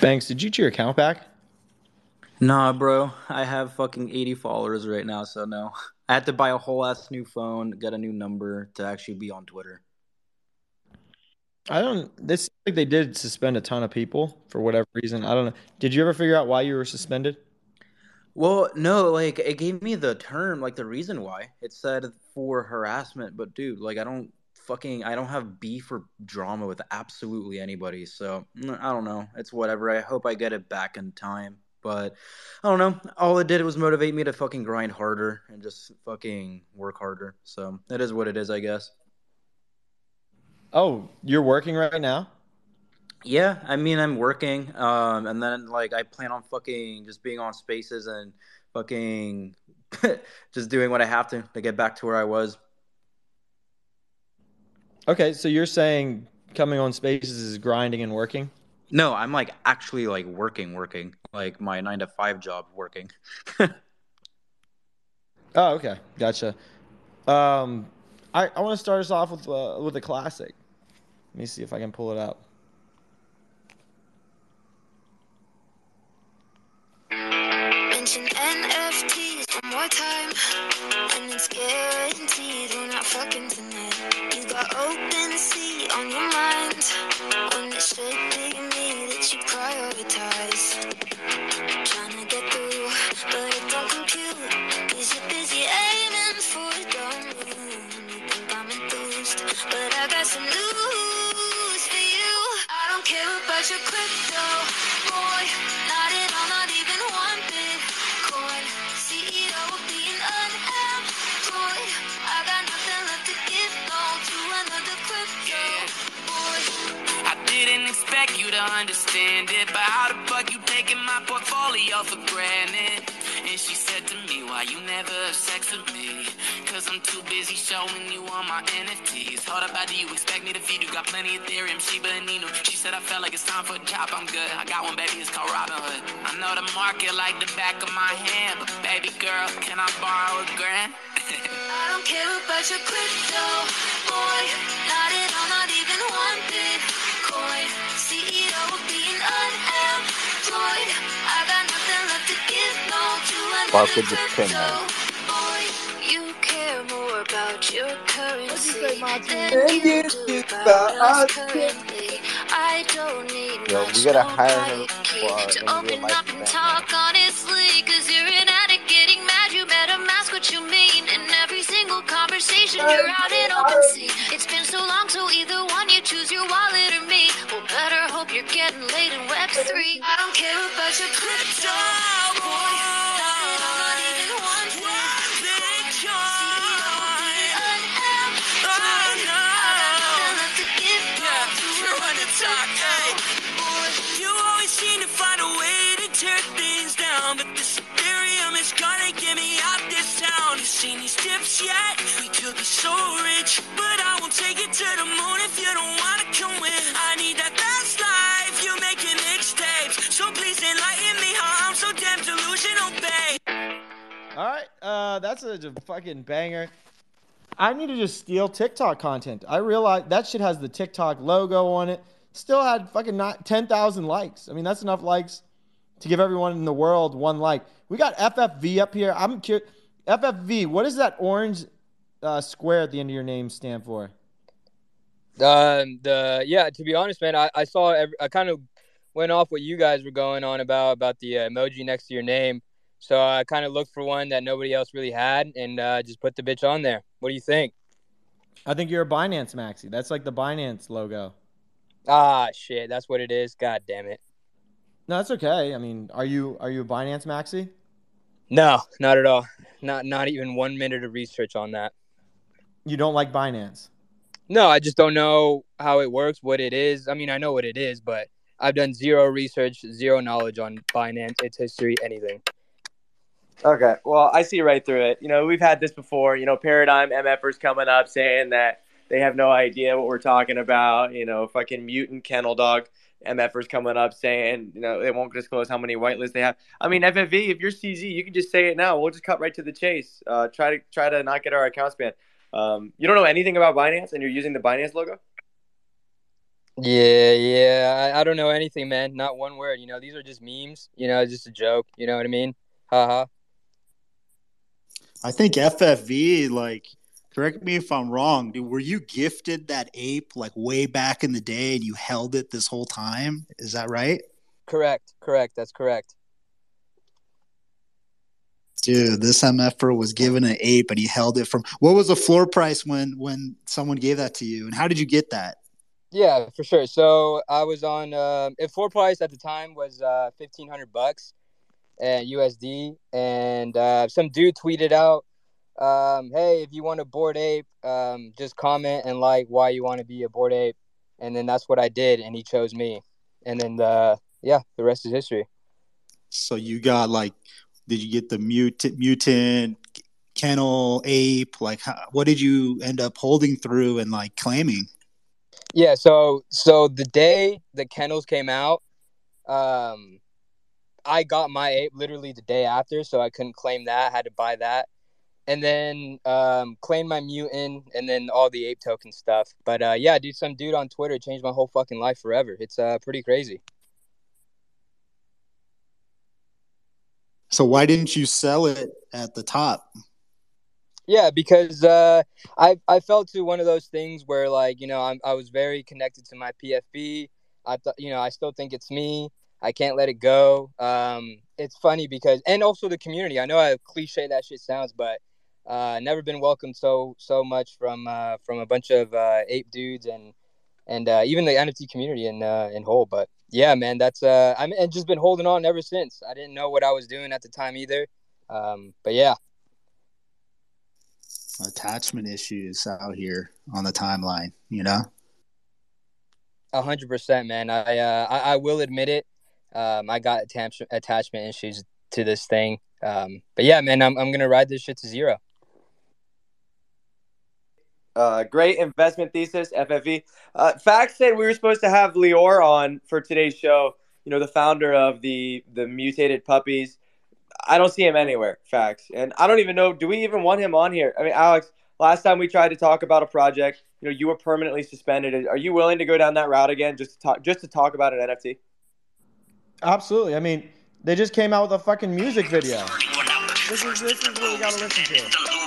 Banks, did you get your account back? Nah, bro. I have fucking 80 followers right now, so no. I had to buy a whole ass new phone, get a new number to actually be on Twitter. I don't. This like they did suspend a ton of people for whatever reason. I don't know. Did you ever figure out why you were suspended? Well, no, like it gave me the term, like the reason why. It said for harassment, but dude, like I don't fucking I don't have beef or drama with absolutely anybody. So mm, I don't know. It's whatever. I hope I get it back in time. But I don't know. All it did was motivate me to fucking grind harder and just fucking work harder. So that is what it is, I guess. Oh, you're working right now? Yeah, I mean I'm working, um, and then like I plan on fucking just being on spaces and fucking just doing what I have to to get back to where I was. Okay, so you're saying coming on spaces is grinding and working? No, I'm like actually like working, working, like my nine to five job working. oh, okay, gotcha. Um, I I want to start us off with uh, with a classic. Let me see if I can pull it up. More time, and it's guaranteed we're not fucking tonight. You got open sea on your mind when it should be me that you prioritize. Trying to get through, but it don't compute. Is you busy aiming for the moon? You think I'm enthused, but I got some news for you. I don't care about your crypto, for granted? And she said to me, Why you never have sex with me? Cause I'm too busy showing you all my NFTs. Hold up, how do you expect me to feed you? Got plenty of Ethereum, Shiba Inu. She said I felt like it's time for a job, I'm good. I got one, baby, it's called Robinhood. I know the market like the back of my hand, but baby girl, can I borrow a grand? I don't care about your crypto, boy. Not at all, not even one Bitcoin. CEO being unemployed. I got us currently. I don't need Yo, much we gotta hire her nobody for our to real open life up and talk honestly, cause you're an addict getting mad. You better mask what you mean. In every single conversation, you're out in open sea. It's been so long, so either one, you choose your wallet or me. Well, better hope you're getting laid in Web3. I don't care about your crypto, boy. Seen these yet? We could be so rich, but I won't take it to the moon if you don't wanna come with. I need that life. You're making mixtapes, so please enlighten me how I'm so damn delusional, babe. All right, uh, that's a, a fucking banger. I need to just steal TikTok content. I realize that shit has the TikTok logo on it. Still had fucking not ten thousand likes. I mean, that's enough likes to give everyone in the world one like. We got FFV up here. I'm curious. FFV, what does that orange uh, square at the end of your name stand for? Um, the yeah, to be honest, man, I, I saw every, I kind of went off what you guys were going on about about the uh, emoji next to your name. So I kind of looked for one that nobody else really had, and uh, just put the bitch on there. What do you think? I think you're a Binance Maxi. That's like the Binance logo. Ah, shit, that's what it is. God damn it. No, that's okay. I mean, are you are you a Binance Maxi? No, not at all. Not not even one minute of research on that. You don't like Binance? No, I just don't know how it works, what it is. I mean, I know what it is, but I've done zero research, zero knowledge on Binance, its history, anything. Okay, well, I see right through it. You know, we've had this before. You know, Paradigm MFers coming up saying that they have no idea what we're talking about. You know, fucking mutant kennel dog MFers coming up saying, you know, they won't disclose how many whitelists they have. I mean, FFV, if you're CZ, you can just say it now. We'll just cut right to the chase. Uh, try to try to not get our accounts banned. Um, you don't know anything about Binance, and you're using the Binance logo. Yeah, yeah. I, I don't know anything, man. Not one word. You know, these are just memes. You know, it's just a joke. You know what I mean? Haha. I think FFV, like, correct me if I'm wrong, dude, were you gifted that ape like way back in the day and you held it this whole time? Is that right? Correct. Correct. That's correct. Dude, this MFer was given an ape and he held it from what was the floor price when when someone gave that to you and how did you get that? Yeah, for sure. So I was on. Um, if floor price at the time was uh, fifteen hundred bucks, and USD, and uh, some dude tweeted out, um, "Hey, if you want a bored ape, um, just comment and like why you want to be a bored ape," and then that's what I did, and he chose me, and then the yeah, the rest is history. So you got like, did you get the mutant, mutant, kennel, ape? Like, how, what did you end up holding through and like claiming? Yeah, so so the day the kennels came out, um, I got my ape literally the day after, so I couldn't claim that. I had to buy that, and then um, claim my mutant, and then all the ape token stuff. But uh, yeah, dude, some dude on Twitter changed my whole fucking life forever. It's uh, pretty crazy. So why didn't you sell it at the top? Yeah, because uh, I I fell to one of those things where like you know I'm, I was very connected to my PFP. I thought you know I still think it's me. I can't let it go. Um, it's funny because and also the community. I know how cliche that shit sounds, but uh, never been welcomed so so much from uh, from a bunch of uh, ape dudes and and uh, even the NFT community in uh, in whole. But yeah, man, that's uh, I'm and just been holding on ever since. I didn't know what I was doing at the time either. Um, but yeah, attachment issues out here on the timeline, you know? A hundred percent, man. I, uh, I, I will admit it. Um, I got attachment attachment issues to this thing. Um, but yeah, man, I'm I'm gonna ride this shit to zero. Uh, great investment thesis, FFV. Uh, Fact said we were supposed to have Lior on for today's show. You know, the founder of the the mutated puppies. I don't see him anywhere. Facts, and I don't even know. Do we even want him on here? I mean, Alex. Last time we tried to talk about a project, you know, you were permanently suspended. Are you willing to go down that route again, just to talk, just to talk about an NFT? Absolutely. I mean, they just came out with a fucking music video. This is this is what we gotta listen to.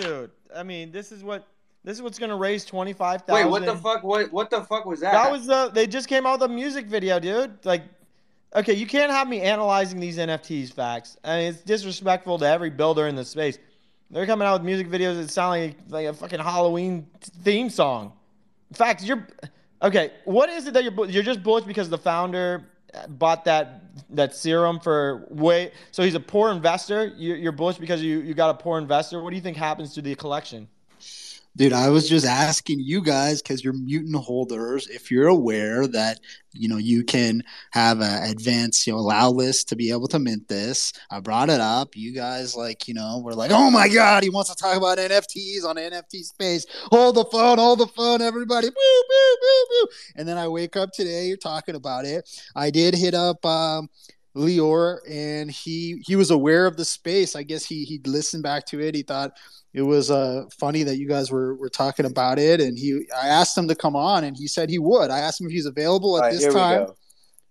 Dude, I mean, this is what this is what's gonna raise twenty five thousand. Wait, what the fuck? What what the fuck was that? That was the they just came out with a music video, dude. Like, okay, you can't have me analyzing these NFTs facts. I mean, it's disrespectful to every builder in the space. They're coming out with music videos that sound like like a fucking Halloween theme song. In fact, you're okay. What is it that you're you're just bullish because the founder bought that that serum for way so he's a poor investor? You're, bullish because you, you got a poor investor? What do you think happens to the collection Dude, I was just asking you guys because you're mutant holders. If you're aware that you know you can have an advanced you know allow list to be able to mint this, I brought it up. You guys like you know were like, oh my god, he wants to talk about NFTs on NFT space. Hold the phone, hold the phone, everybody. Woo, woo, woo, woo. And then I wake up today, you're talking about it. I did hit up. Um, Lior, and he he was aware of the space. I guess he he listened back to it. He thought it was uh, funny that you guys were, were talking about it, and he I asked him to come on, and he said he would. I asked him if he's available at All right, this here we time. go.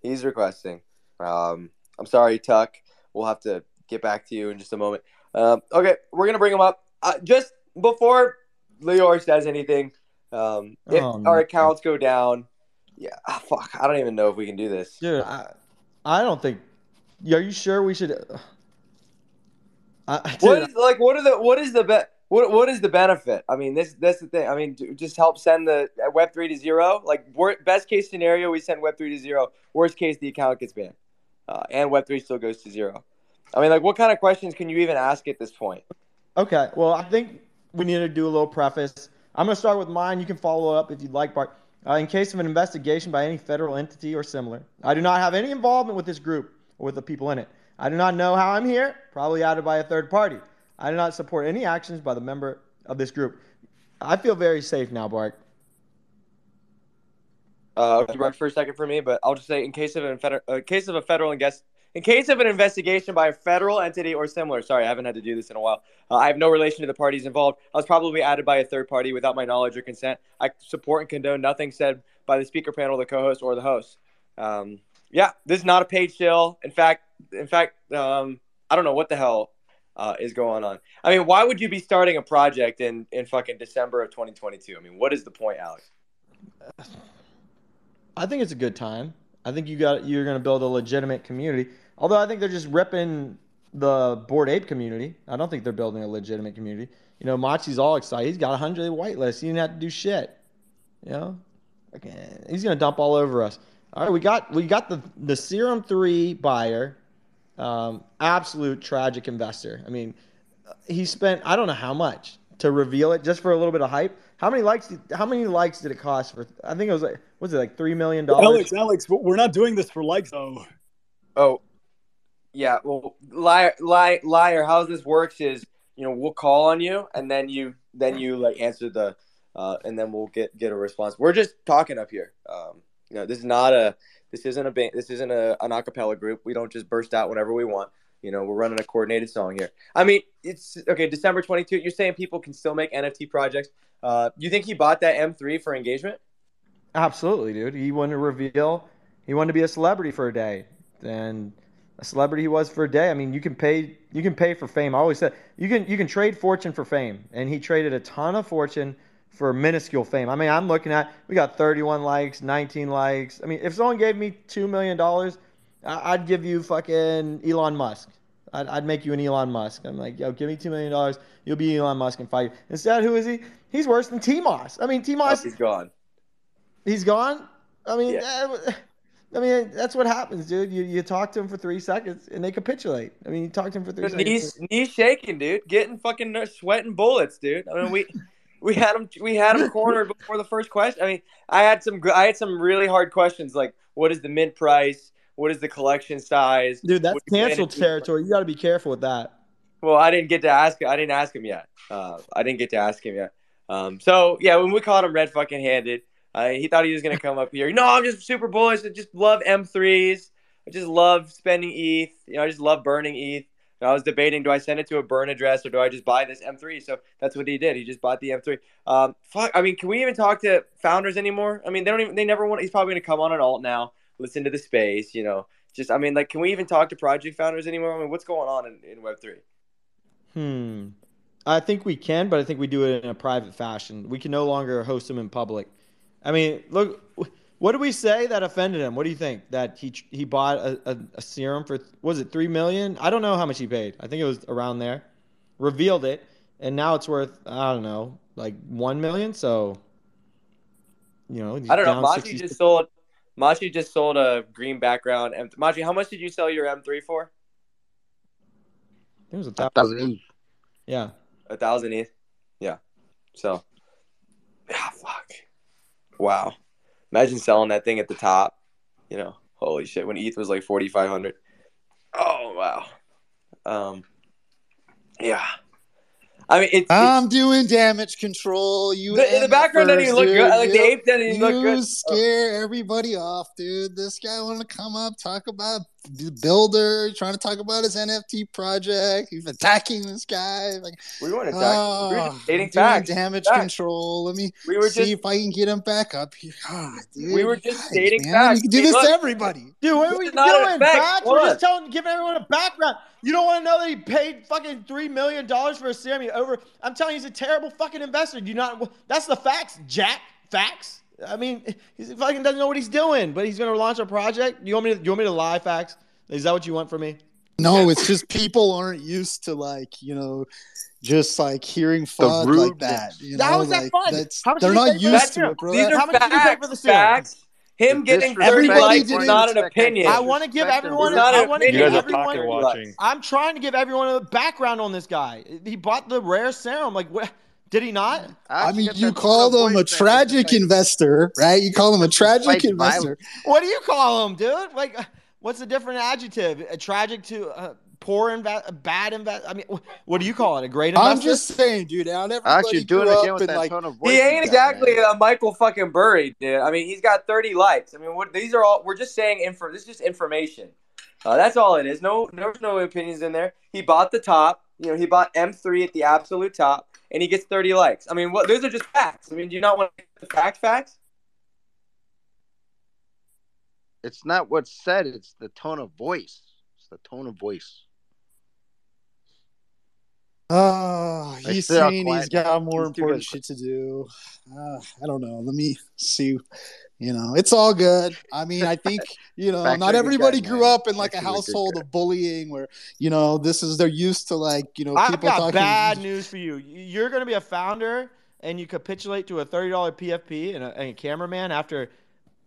He's requesting. Um, I'm sorry, Tuck. We'll have to get back to you in just a moment. Um, okay, we're gonna bring him up. Uh, just before Lior says anything, um, if Oh, our accounts go down, yeah, ah, fuck, I don't even know if we can do this. dude I, I don't think are you sure we should I, dude, What is like? What are the? What is the be- What What is the benefit? I mean, this that's the thing. I mean, just help send the uh, Web three to zero. Like best case scenario, we send Web three to zero. Worst case, the account gets banned, uh, and Web three still goes to zero. I mean, like, what kind of questions can you even ask at this point? Okay, well, I think we need to do a little preface. I'm going to start with mine. You can follow up if you'd like, Bart. Uh, in case of an investigation by any federal entity or similar, I do not have any involvement with this group or with the people in it. I do not know how I'm here, probably added by a third party. I do not support any actions by the member of this group. I feel very safe now, Bart. Uh, you worked for a second for me, but I'll just say in case of an feder- uh, case of a federal in case of an investigation by a federal entity or similar. Sorry, I haven't had to do this in a while. Uh, I have no relation to the parties involved. I was probably added by a third party without my knowledge or consent. I support and condone nothing said by the speaker panel, the co-host, or the host. Um, yeah, this is not a paid shill. In fact, in fact, um, I don't know what the hell uh, is going on. I mean, why would you be starting a project in in fucking December of 2022? I mean, what is the point, Alex? I think it's a good time. I think you got you're going to build a legitimate community. Although I think they're just ripping the bored ape community. I don't think they're building a legitimate community. You know, Machi's all excited. He's got a hundred whitelists. He didn't have to do shit. You know, okay. he's going to dump all over us. All right, we got we got the the Serum Three buyer, um, absolute tragic investor. I mean, he spent I don't know how much to reveal it just for a little bit of hype. How many likes? Did, how many likes did it cost for? I think it was like was it like three million dollars? Alex, Alex, we're not doing this for likes though. Oh, yeah. Well, liar, liar, liar. How this works is, you know, we'll call on you, and then you, then you like answer the, uh, and then we'll get get a response. We're just talking up here. Um, you know, this is not a, this isn't a band, this isn't a an acapella group. We don't just burst out whenever we want. You know, we're running a coordinated song here. I mean, it's okay. December twenty two. You're saying people can still make NFT projects. Uh, you think he bought that M three for engagement? Absolutely, dude. He wanted to reveal. He wanted to be a celebrity for a day, and a celebrity he was for a day. I mean, you can pay. You can pay for fame. I always said you can. You can trade fortune for fame, and he traded a ton of fortune for minuscule fame. I mean, I'm looking at. We got 31 likes, 19 likes. I mean, if someone gave me two million dollars, I'd give you fucking Elon Musk. I'd, I'd, make you an Elon Musk. I'm like, yo, give me two million dollars, you'll be Elon Musk and fight. Instead, who is he? He's worse than T Moss. I mean, T Moss. Oh, he's gone. He's gone. I mean, Yeah. I mean, that's what happens, dude. You you talk to him for three seconds and they capitulate. I mean, you talk to him for three seconds. Knees, knees shaking, dude. Getting fucking sweating bullets, dude. I mean, we we had him we had him cornered before the first question. I mean, I had some I had some really hard questions like, what is the mint price? What is the collection size? Dude, that's What do you plan canceled territory. You got to be careful with that. Well, I didn't get to ask. I didn't ask him yet. Uh, I didn't get to ask him yet. Um, so yeah, when we caught him red fucking handed, uh, he thought he was gonna come up here. No, I'm just super bullish. I just love M3s. I just love spending ETH. You know, I just love burning ETH. And I was debating, do I send it to a burn address or do I just buy this M3? So that's what he did. He just bought the M3. Um, fuck. I mean, can we even talk to founders anymore? I mean, they don't even. They never want. He's probably gonna come on an alt now. Listen to the space. You know. Just. I mean, like, can we even talk to project founders anymore? I mean, what's going on in, in Web three? Hmm. I think we can, but I think we do it in a private fashion. We can no longer host them in public. I mean, look, what did we say that offended him? What do you think that he he bought a, a, a serum for was it three million? I don't know how much he paid. I think it was around there. Revealed it, and now it's worth I don't know like one million. So, you know, I don't know. down Machi 60 just sold. Machi just sold a green background. M- Machi, how much did you sell your M3 for? It was a A thousand. thousand. Yeah. A thousand ETH. Yeah. So. Ah, fuck. Wow. Imagine selling that thing at the top. You know, holy shit. When ETH was like forty five hundred. Oh wow. Um. Yeah. I mean, it's, it's I'm doing damage control. You the, the background doesn't even look dude. good. Like the ape doesn't even look You good. Oh. scare everybody off, dude. This guy want to come up, talk about the builder, trying to talk about his NFT project. He's attacking this guy. Like, We weren't oh, attacking. we were oh, just stating facts. damage Facts. control. Let me We were see just if I can get him back up here. God, dude. We were just Guys, stating man. facts. You can do Hey, this look. to everybody. Dude, what are we is not an doing? Facts? We're just telling, giving everyone a background. You don't want to know that he paid fucking three million dollars for a serum. Over. I'm telling you, he's a terrible fucking investor. Do you not? That's the facts, Jack. Facts. I mean, he fucking doesn't know what he's doing, but he's gonna launch a project. You want me to? You want me to lie? Facts? Is that what you want from me? No, it's just people aren't used to like you know, just like hearing FUD like that. You How know, is that like, fun? That's, How much they're did not pay for that used to it, bro. These are How much did you pay for the facts. Facts. Him The getting disrespect- 30 Everybody did is not an opinion. I want to give everyone. I want to give You guys are everyone. I'm trying to give everyone a background on this guy. He bought the rare serum. Like, what? Did he not? I actually mean, you that called him a tragic like- investor, right? You call him a tragic Fight investor. What do you call him, dude? Like, what's a different adjective? A tragic to uh, poor invest, a bad invest. I mean, what do you call it? A great I'm just saying, dude. Not everybody Actually, doing it again with that like tone of voice. He ain't exactly man. a Michael fucking Burry, dude. I mean, he's got 30 likes. I mean, what these are all we're just saying info. This is just information. Uh, that's all it is. No, there's no opinions in there. He bought the top. You know, he bought M3 at the absolute top, and he gets 30 likes. I mean, what? Those are just facts. I mean, do you not want the fact facts? It's not what's said; it's the tone of voice. It's the tone of voice. Oh, he's saying he's got more He's important shit to do. Uh, I don't know. Let me see. You know, it's all good. I mean, I think you know, not everybody grew man. up in like a Fact check is good household of bullying where you know this is they're used to like you know I've people got talking. bad news for you. You're going to be a founder, and you capitulate to a thirty dollar PFP and a, and a cameraman after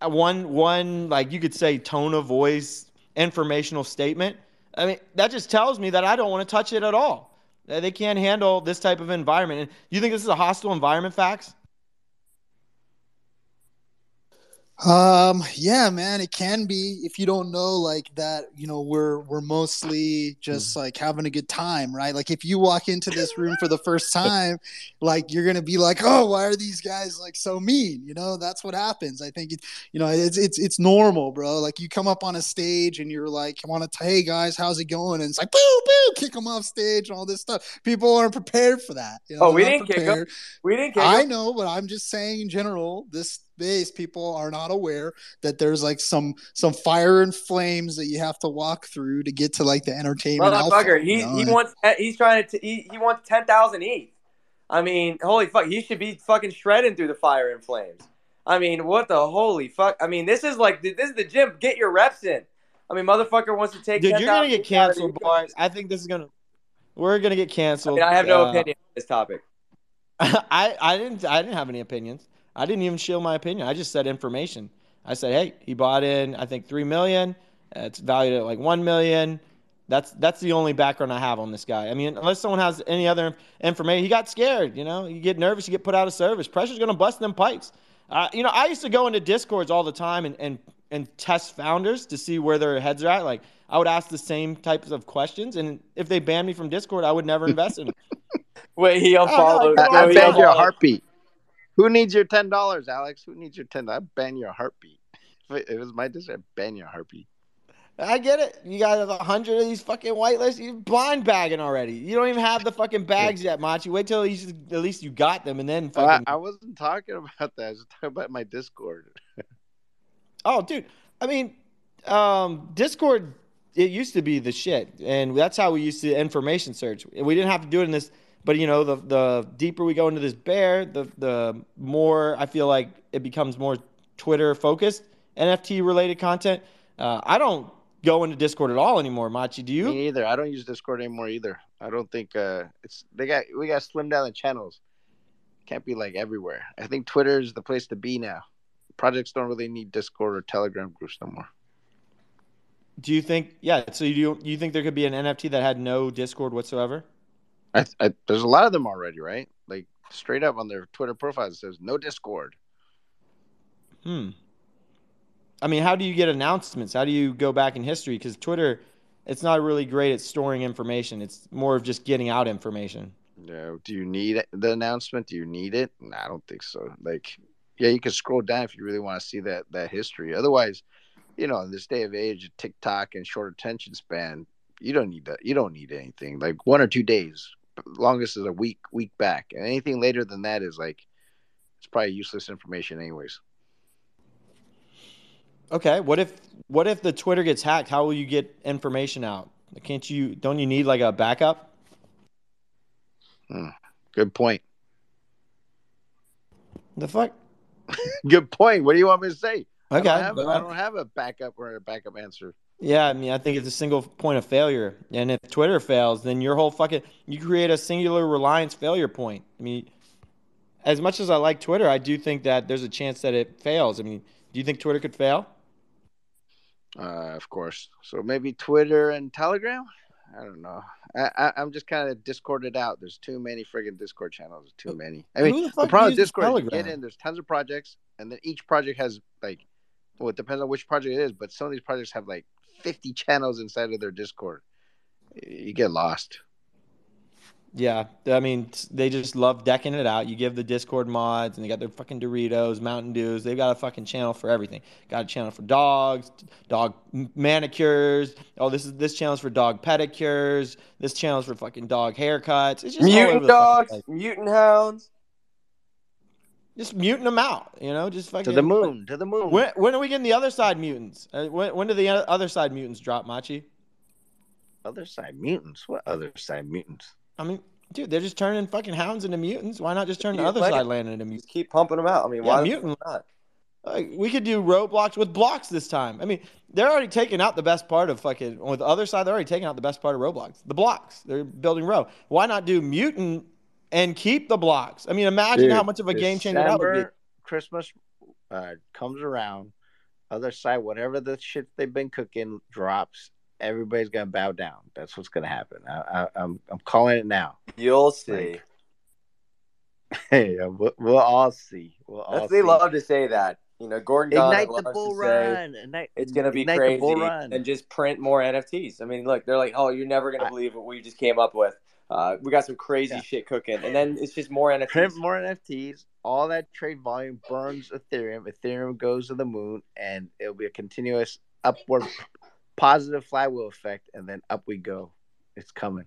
one one like you could say tone of voice informational statement. I mean, that just tells me that I don't want to touch it at all. They can't handle this type of environment. And you think this is a hostile environment, facts? Um, yeah, man, it can be if you don't know like that, you know, we're we're mostly just like having a good time, right? Like if you walk into this room for the first time, like you're gonna be like, Oh, why are these guys like so mean? You know, that's what happens. I think it you know, it's it's it's normal, bro. Like you come up on a stage and you're like, I wanna hey guys, how's it going? And it's like boo boo, kick them off stage and all this stuff. People aren't prepared for that. You know, Oh, we didn't kick 'em. prepared. We didn't kick I know, but I'm just saying in general, this base people are not aware that there's like some some fire and flames that you have to walk through to get to like the entertainment. alpha, Motherfucker, you he, know, he and- wants he's trying to he, he wants ten thousand ETH. I mean, holy fuck, he should be fucking shredding through the fire and flames. I mean, what the holy fuck? I mean, this is like this is the gym. Get your reps in. I mean, motherfucker wants to take. Dude, you're gonna get canceled, boys. I think this is gonna. We're gonna get I canceled. mean, I have no Uh, opinion on this topic. I, I didn't I didn't have any opinions. I didn't even shield my opinion. I just said information. I said, hey, he bought in I think three million. It's valued at like one million. That's that's the only background I have on this guy. I mean, unless someone has any other information, he got scared. You know, you get nervous, you get put out of service. Pressure's gonna bust them pipes. Uh, you know, I used to go into discords all the time and and and test founders to see where their heads are at. Like I would ask the same types of questions, and if they banned me from Discord, I would never invest in them. Wait, he unfollowed. I- I, no, I banned you a heartbeat. Who needs your ten dollars, Alex? Who needs your ten? I ban your heartbeat. If it, was my decision, I'd ban your heartbeat. I get it. You got a hundred of these fucking whitelists. You're blind bagging already. You don't even have the fucking bags yet, Machi. Wait till at least, at least you got them, and then Oh, I. I wasn't talking about that. I was talking about my Discord. oh, dude. I mean, um, Discord. It used to be the shit, and that's how we used to information search. We didn't have to do it in this, but you know, the the deeper we go into this bear, the the more I feel like it becomes more Twitter focused, NFT related content. Uh, I don't go into Discord at all anymore, Machi. Do you? Me neither. I don't use Discord anymore either. I don't think uh, it's they got we got to slim down the channels. Can't be like everywhere. I think Twitter is the place to be now. Projects don't really need Discord or Telegram groups no more. Do you think? Yeah. So you you think there could be an NFT that had no Discord whatsoever? I, I, there's a lot of them already, right? Like straight up on their Twitter profiles it says no Discord. Hmm. I mean, how do you get announcements? How do you go back in history? Because Twitter, it's not really great at storing information. It's more of just getting out information. No, do you need the announcement? Do you need it? No, I don't think so. Like, yeah, you can scroll down if you really want to see that that history. Otherwise, you know, in this day of age, TikTok and short attention span, you don't need that. You don't need anything. Like one or two days, longest is a week, week back, and anything later than that is like it's probably useless information, anyways. Okay. What if what if the Twitter gets hacked? How will you get information out? Can't you? Don't you need like a backup? Hmm, good point. The fuck? Good point. What do you want me to say? I Okay. don't have, I don't have a backup or a backup answer. Yeah, I mean, I think it's a single point of failure. And if Twitter fails, then your whole fucking you create a singular reliance failure point. I mean, as much as I like Twitter, I do think that there's a chance that it fails. I mean, do you think Twitter could fail? Uh, of course. So maybe Twitter and Telegram. I don't know. I, I I'm just kind of discorded out. There's too many friggin' Discord channels. Too many. I mean, the the problem with Discord Telegram? get in. There's tons of projects, and then each project has like, well, it depends on which project it is. But some of these projects have like 50 channels inside of their Discord. you get lost. Yeah, I mean, they just love decking it out. You give the Discord mods, and they got their fucking Doritos, Mountain Dews. They've got a fucking channel for everything. Got a channel for dogs, dog manicures. Oh, this is this channel's for dog pedicures. This channel's for fucking dog haircuts. It's just all Mutant dogs, place. mutant hounds. Just muting them out. You know, just fucking To the moon, to the moon. When, when are we getting the other side mutants? Uh, when, when do the other side mutants drop, Machi? Other side mutants. What other side mutants? I mean, dude, they're just turning fucking hounds into mutants. Why not just turn the other letting- side land into mutants? Just keep pumping them out. I mean, Yeah, why mutant. not? Like, we could do Roblox with blocks this time. I mean, they're already taking out the best part of fucking. With the other side, they're already taking out the best part of Roblox. The blocks. They're building row. Why not do mutant and keep the blocks? I mean, imagine Dude, how much of a game changer that would be. December, Christmas uh, comes around. Other side, whatever the shit they've been cooking drops. Everybody's gonna bow down. That's what's gonna happen. I, I, I'm I'm calling it now. You'll see. Like, Hey, uh, we'll, we'll all see. We'll all they see. love to say that. You know, Gordon Gauntlet Ignite the bull to say run. Ignite, it's gonna be crazy the bull run. and just print more NFTs. I mean, look, they're like, oh, you're never gonna I- believe what we just came up with. Uh, we got some crazy Yeah. shit cooking, and then it's just more NFTs. print more NFTs. All that trade volume burns Ethereum. Ethereum goes to the moon, and it'll be a continuous upward positive flywheel effect, and then up we go. It's coming.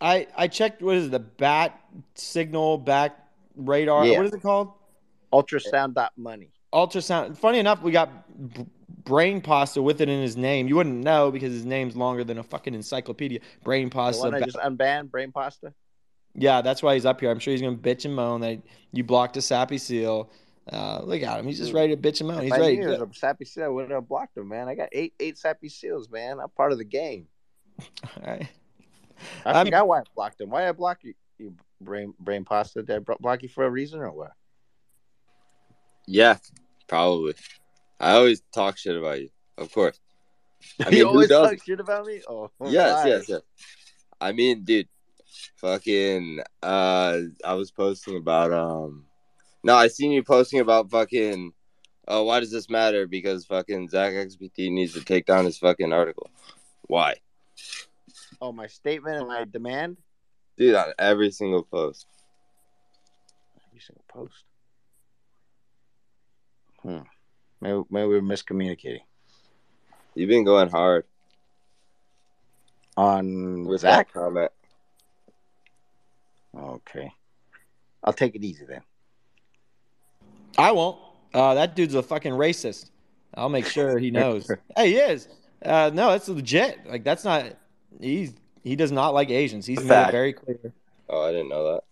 I I checked. What is it, the bat signal back radar? Yeah. What is it called? Ultrasound dot money. ultrasound. Funny enough, we got b- brain pasta with it in his name. You wouldn't know because his name's longer than a fucking encyclopedia. Brain The pasta. one I just unbanned, brain pasta. yeah, that's why he's up here. I'm sure he's gonna bitch and moan that you blocked a sappy seal. Uh, look at him. He's just ready to bitch and moan. If He's ready. knew it a sappy seal, I wouldn't have blocked him, man. I got eight eight sappy seals, man. I'm part of the game. All right. I I'm- forgot why I blocked him. Why I block you, you brain brain pasta? Did I block you for a reason or what? Yeah, probably. I always talk shit about you, of course. I mean, you always talk shit about me. Oh, Yes, yes, yes. I mean, dude, fucking. Uh, I was posting about um. No, I seen you posting about fucking. Oh, why does this matter? Because fucking Zach XBT needs to take down his fucking article. Why, Oh, my statement and my demand. dude? On every single post. Every single post. Hmm. Maybe, maybe we're miscommunicating You've been going hard on with Zach. that comment. Okay, I'll take it easy then. I won't. Uh, that dude's a fucking racist. I'll make sure he knows. hey, he is. Uh, no, that's legit. Like that's not. He's he does not like Asians. He's made it very clear. Oh, I didn't know that.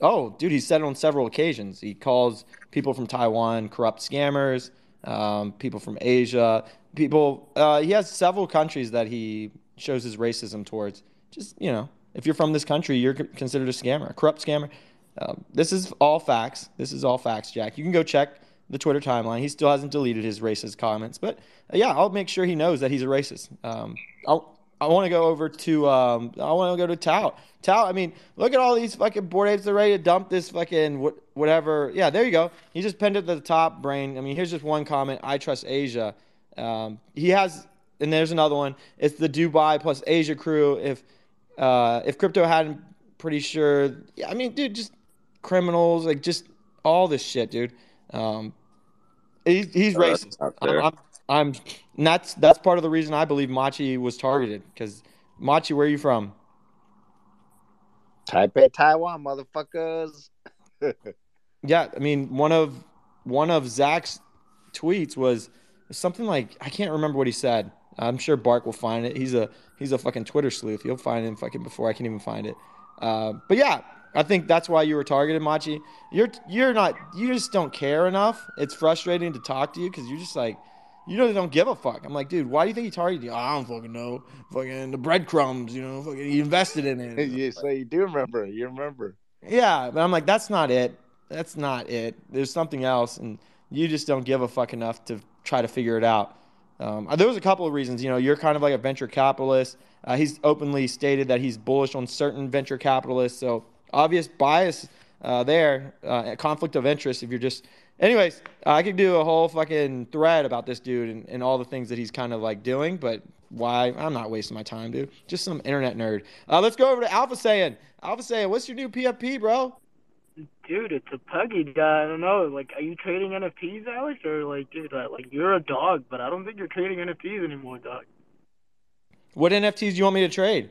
Oh, dude, he said it on several occasions. He calls people from Taiwan corrupt scammers, um, people from Asia, people. Uh, he has several countries that he shows his racism towards. Just you know, if you're from this country, you're considered a scammer, a corrupt scammer. Um, this is all facts. This is all facts, Jack. You can go check the Twitter timeline. He still hasn't deleted his racist comments, but uh, yeah, I'll make sure he knows that he's a racist. Um, I'll, I want to go over to um, I want to go to Tao. Tao, I mean, look at all these fucking bored apes. They're ready to dump this fucking what, whatever. Yeah, there you go. He just pinned it to the top. Brain. I mean, here's just one comment. I trust Asia. Um, he has, and there's another one. It's the Dubai plus Asia crew. If uh, if crypto hadn't, pretty sure. Yeah, I mean, dude, just criminals, like just all this shit, dude. Um, he's he's racist. I'm. I'm, I'm, and that's that's part of the reason I believe Machi was targeted. Because Machi, where are you from? Taipei, Taiwan, motherfuckers. Yeah, I mean one of one of Zach's tweets was something like I can't remember what he said. I'm sure Bark will find it. He's a he's a fucking Twitter sleuth. He'll find him fucking before I can even find it. Uh, but yeah, I think that's why you were targeted, Machi. You're you're not you just don't care enough. It's frustrating to talk to you because you're just like you know they don't give a fuck. I'm like, dude, why do you think he targeted you? I don't fucking know. Fucking the breadcrumbs, you know. Fucking he invested in it. yeah, so you do remember. You remember. Yeah, but I'm like, that's not it. That's not it. There's something else, and you just don't give a fuck enough to try to figure it out. Um, there was a couple of reasons. You know, you're kind of like a venture capitalist. Uh, he's openly stated that he's bullish on certain venture capitalists. So obvious bias uh, there, uh, conflict of interest. If you're just, anyways, uh, I could do a whole fucking thread about this dude and, and all the things that he's kind of like doing. But why I'm not wasting my time, dude. Just some internet nerd. Uh, let's go over to Alpha saying. Alpha saying, what's your new PFP, bro? Dude, it's a puggy guy. I don't know. Like, are you trading NFTs, Alex, or like, dude, uh, like you're a dog, but I don't think you're trading NFTs anymore, dog. What NFTs do you want me to trade?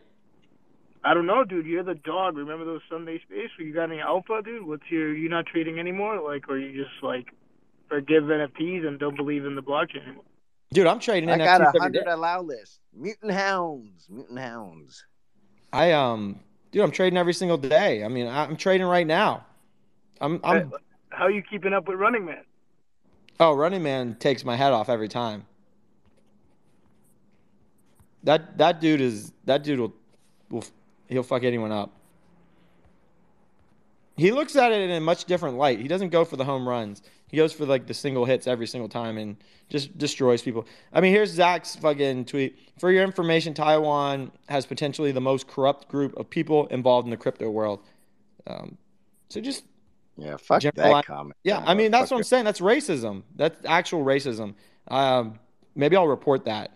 I don't know, dude. You're the dog. Remember those Sunday space where you got any alpha, dude? What's your? You not trading anymore? Like, or you just like forgive NFTs and don't believe in the blockchain anymore? Dude, I'm trading I NFTs got a every hundred day. allow list. Mutant hounds. Mutant hounds. I um, dude, I'm trading every single day. I mean, I'm trading right now. I'm I'm. How are you keeping up with Running Man? Oh, Running Man takes my head off every time. That that dude is that dude will will he'll fuck anyone up. He looks at it in a much different light. He doesn't go for the home runs. He goes for like the single hits every single time and just destroys people. I mean, here's Zach's fucking tweet. For your information, Taiwan has potentially the most corrupt group of people involved in the crypto world. Um, so just Yeah, fuck that comment. yeah, I mean that's what I'm saying. That's racism. That's actual racism. Um, maybe I'll report that.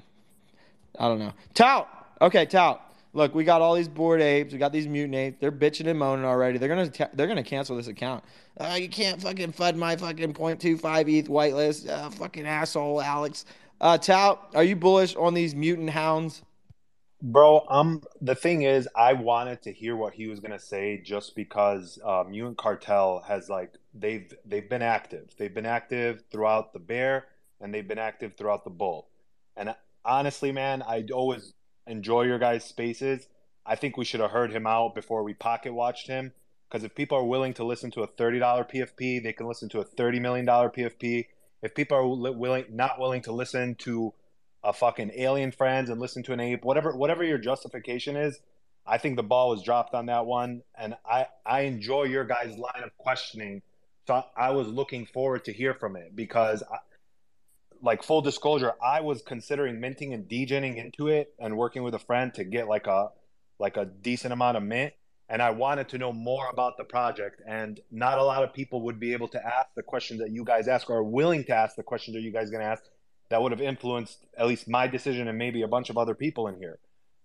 I don't know. Tout. Okay, tout. Look, we got all these bored apes. We got these mutant apes. They're bitching and moaning already. They're gonna ta- they're gonna cancel this account. Uh, you can't fucking fud my fucking 0.25 ETH whitelist. Uh, fucking asshole, Alex. Uh, tout. Are you bullish on these mutant hounds? Bro, um, the thing is, I wanted to hear what he was gonna say just because uh, Mutant Cartel has like they've they've been active. They've been active throughout the bear, and they've been active throughout the bull. And honestly, man, I always enjoy your guys' spaces. I think we should have heard him out before we pocket watched him. Because if people are willing to listen to a thirty dollar PFP, they can listen to a thirty million dollar PFP. If people are willing, not willing to listen to a fucking alien friends and listen to an ape, whatever whatever your justification is, I think the ball was dropped on that one, and I I enjoy your guys' line of questioning. So I, I was looking forward to hear from it because, I, like full disclosure, I was considering minting and degening into it and working with a friend to get like a like a decent amount of mint, and I wanted to know more about the project. And not a lot of people would be able to ask the questions that you guys ask or willing to ask the questions that you guys to ask that would have influenced at least my decision and maybe a bunch of other people in here.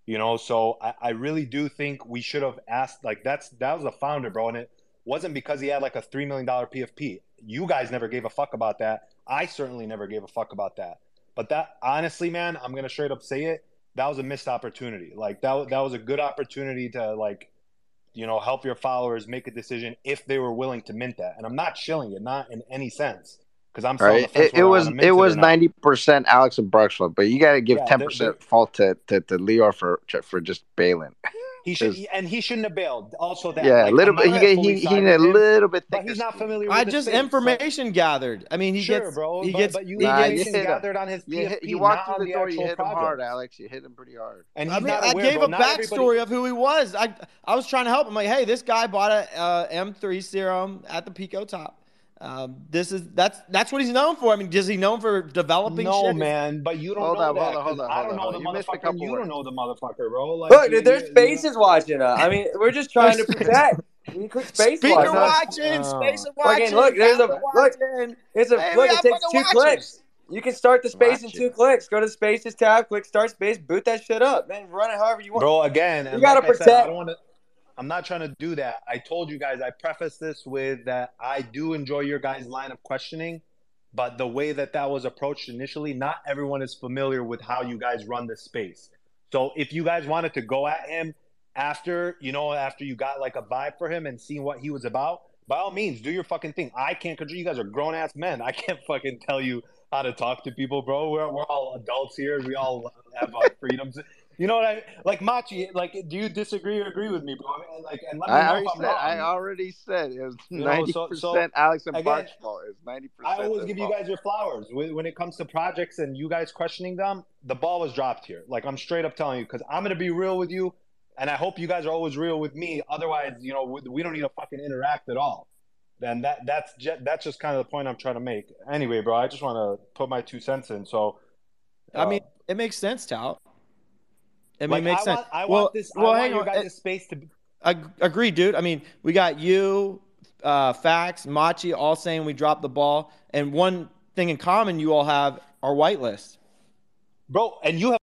You know, so I, I really do think we should have asked like that's that was the founder, bro, and it wasn't because he had like a three million dollar PFP. You guys never gave a fuck about that. I certainly never gave a fuck about that. But that honestly, man, I'm gonna straight up say it. That was a missed opportunity. Like that that was a good opportunity to like, you know, help your followers make a decision if they were willing to mint that. And I'm not shilling it, not in any sense, because I'm Right. It, it was it was ninety percent Alex and Bruxland, but you got to give ten percent fault to, to to Leo for for just bailing. He should, 'Cause- and he shouldn't have bailed. Also, that yeah, a like, little bit. He not he he side need a with him, little bit but he's not familiar with I just space, so- information gathered. I mean, he sure, gets bro. he but, gets but you Nah, gets you information hit him. gathered on his You, PFP, hit, you walked through the the door. You hit him hard. Alex. You hit him pretty hard. And I mean, not I aware, gave bro. a backstory everybody- of who he was. I I was trying to help him. Like, hey, this guy bought a uh, M3 serum at the Pico top. Um, this is that's that's what he's known for. I mean, is he known for developing No, shit? man, but you don't Hold know on, that. hold on, hold 'cause on, I hold don't on, know hold the on. You missed a motherfucker. couple You words. don't know the motherfucker, bro. Like, Look, you- dude, there's you- spaces watching. us. I mean, we're just trying to protect. You click space Speaker watch. watching, Oh. spacer watching, Fucking look, there's a camera look. It's a Hey, look. It takes two watchers. clicks. You can start the space in Watching. two clicks. Go to the spaces tab, click start space, boot that shit up, man. Run it however you want. bro. Again, you gotta like I said, I protect- don't want to. I'm not trying to do that. I told you guys. I preface this with that I do enjoy your guys' line of questioning, but the way that that was approached initially, not everyone is familiar with how you guys run this space. So if you guys wanted to go at him after, you know, after you got like a vibe for him and seeing what he was about, by all means, do your fucking thing. I can't control. You guys are grown ass men. I can't fucking tell you how to talk to people, bro. We're, we're all adults here. We all have our freedoms. You know what I like, Machi? Like, do you disagree or agree with me, bro? I mean, like, and let me I know already if I'm said. I already said it was You know, ninety so- so, percent Alex and again, Bart's fault. It's ninety percent. I always give you guys your flowers when, when it comes to projects and you guys questioning them. The ball was dropped here. Like I'm straight up telling you because I'm gonna be real with you, and I hope you guys are always real with me. Otherwise, you know, we, we don't need to fucking interact at all. Then that that's just, that's just kind of the point I'm trying to make. Anyway, bro, I just want to put my two cents in. So, I uh, mean, it makes sense, Tout. I mean, like, it makes I sense. want, I well, want this. well, I want hang your on. guys' space to. I agree, dude. I mean, we got you, uh, Fax, Machi, all saying we dropped the ball, and one thing in common you all have are whitelists. Bro, and you have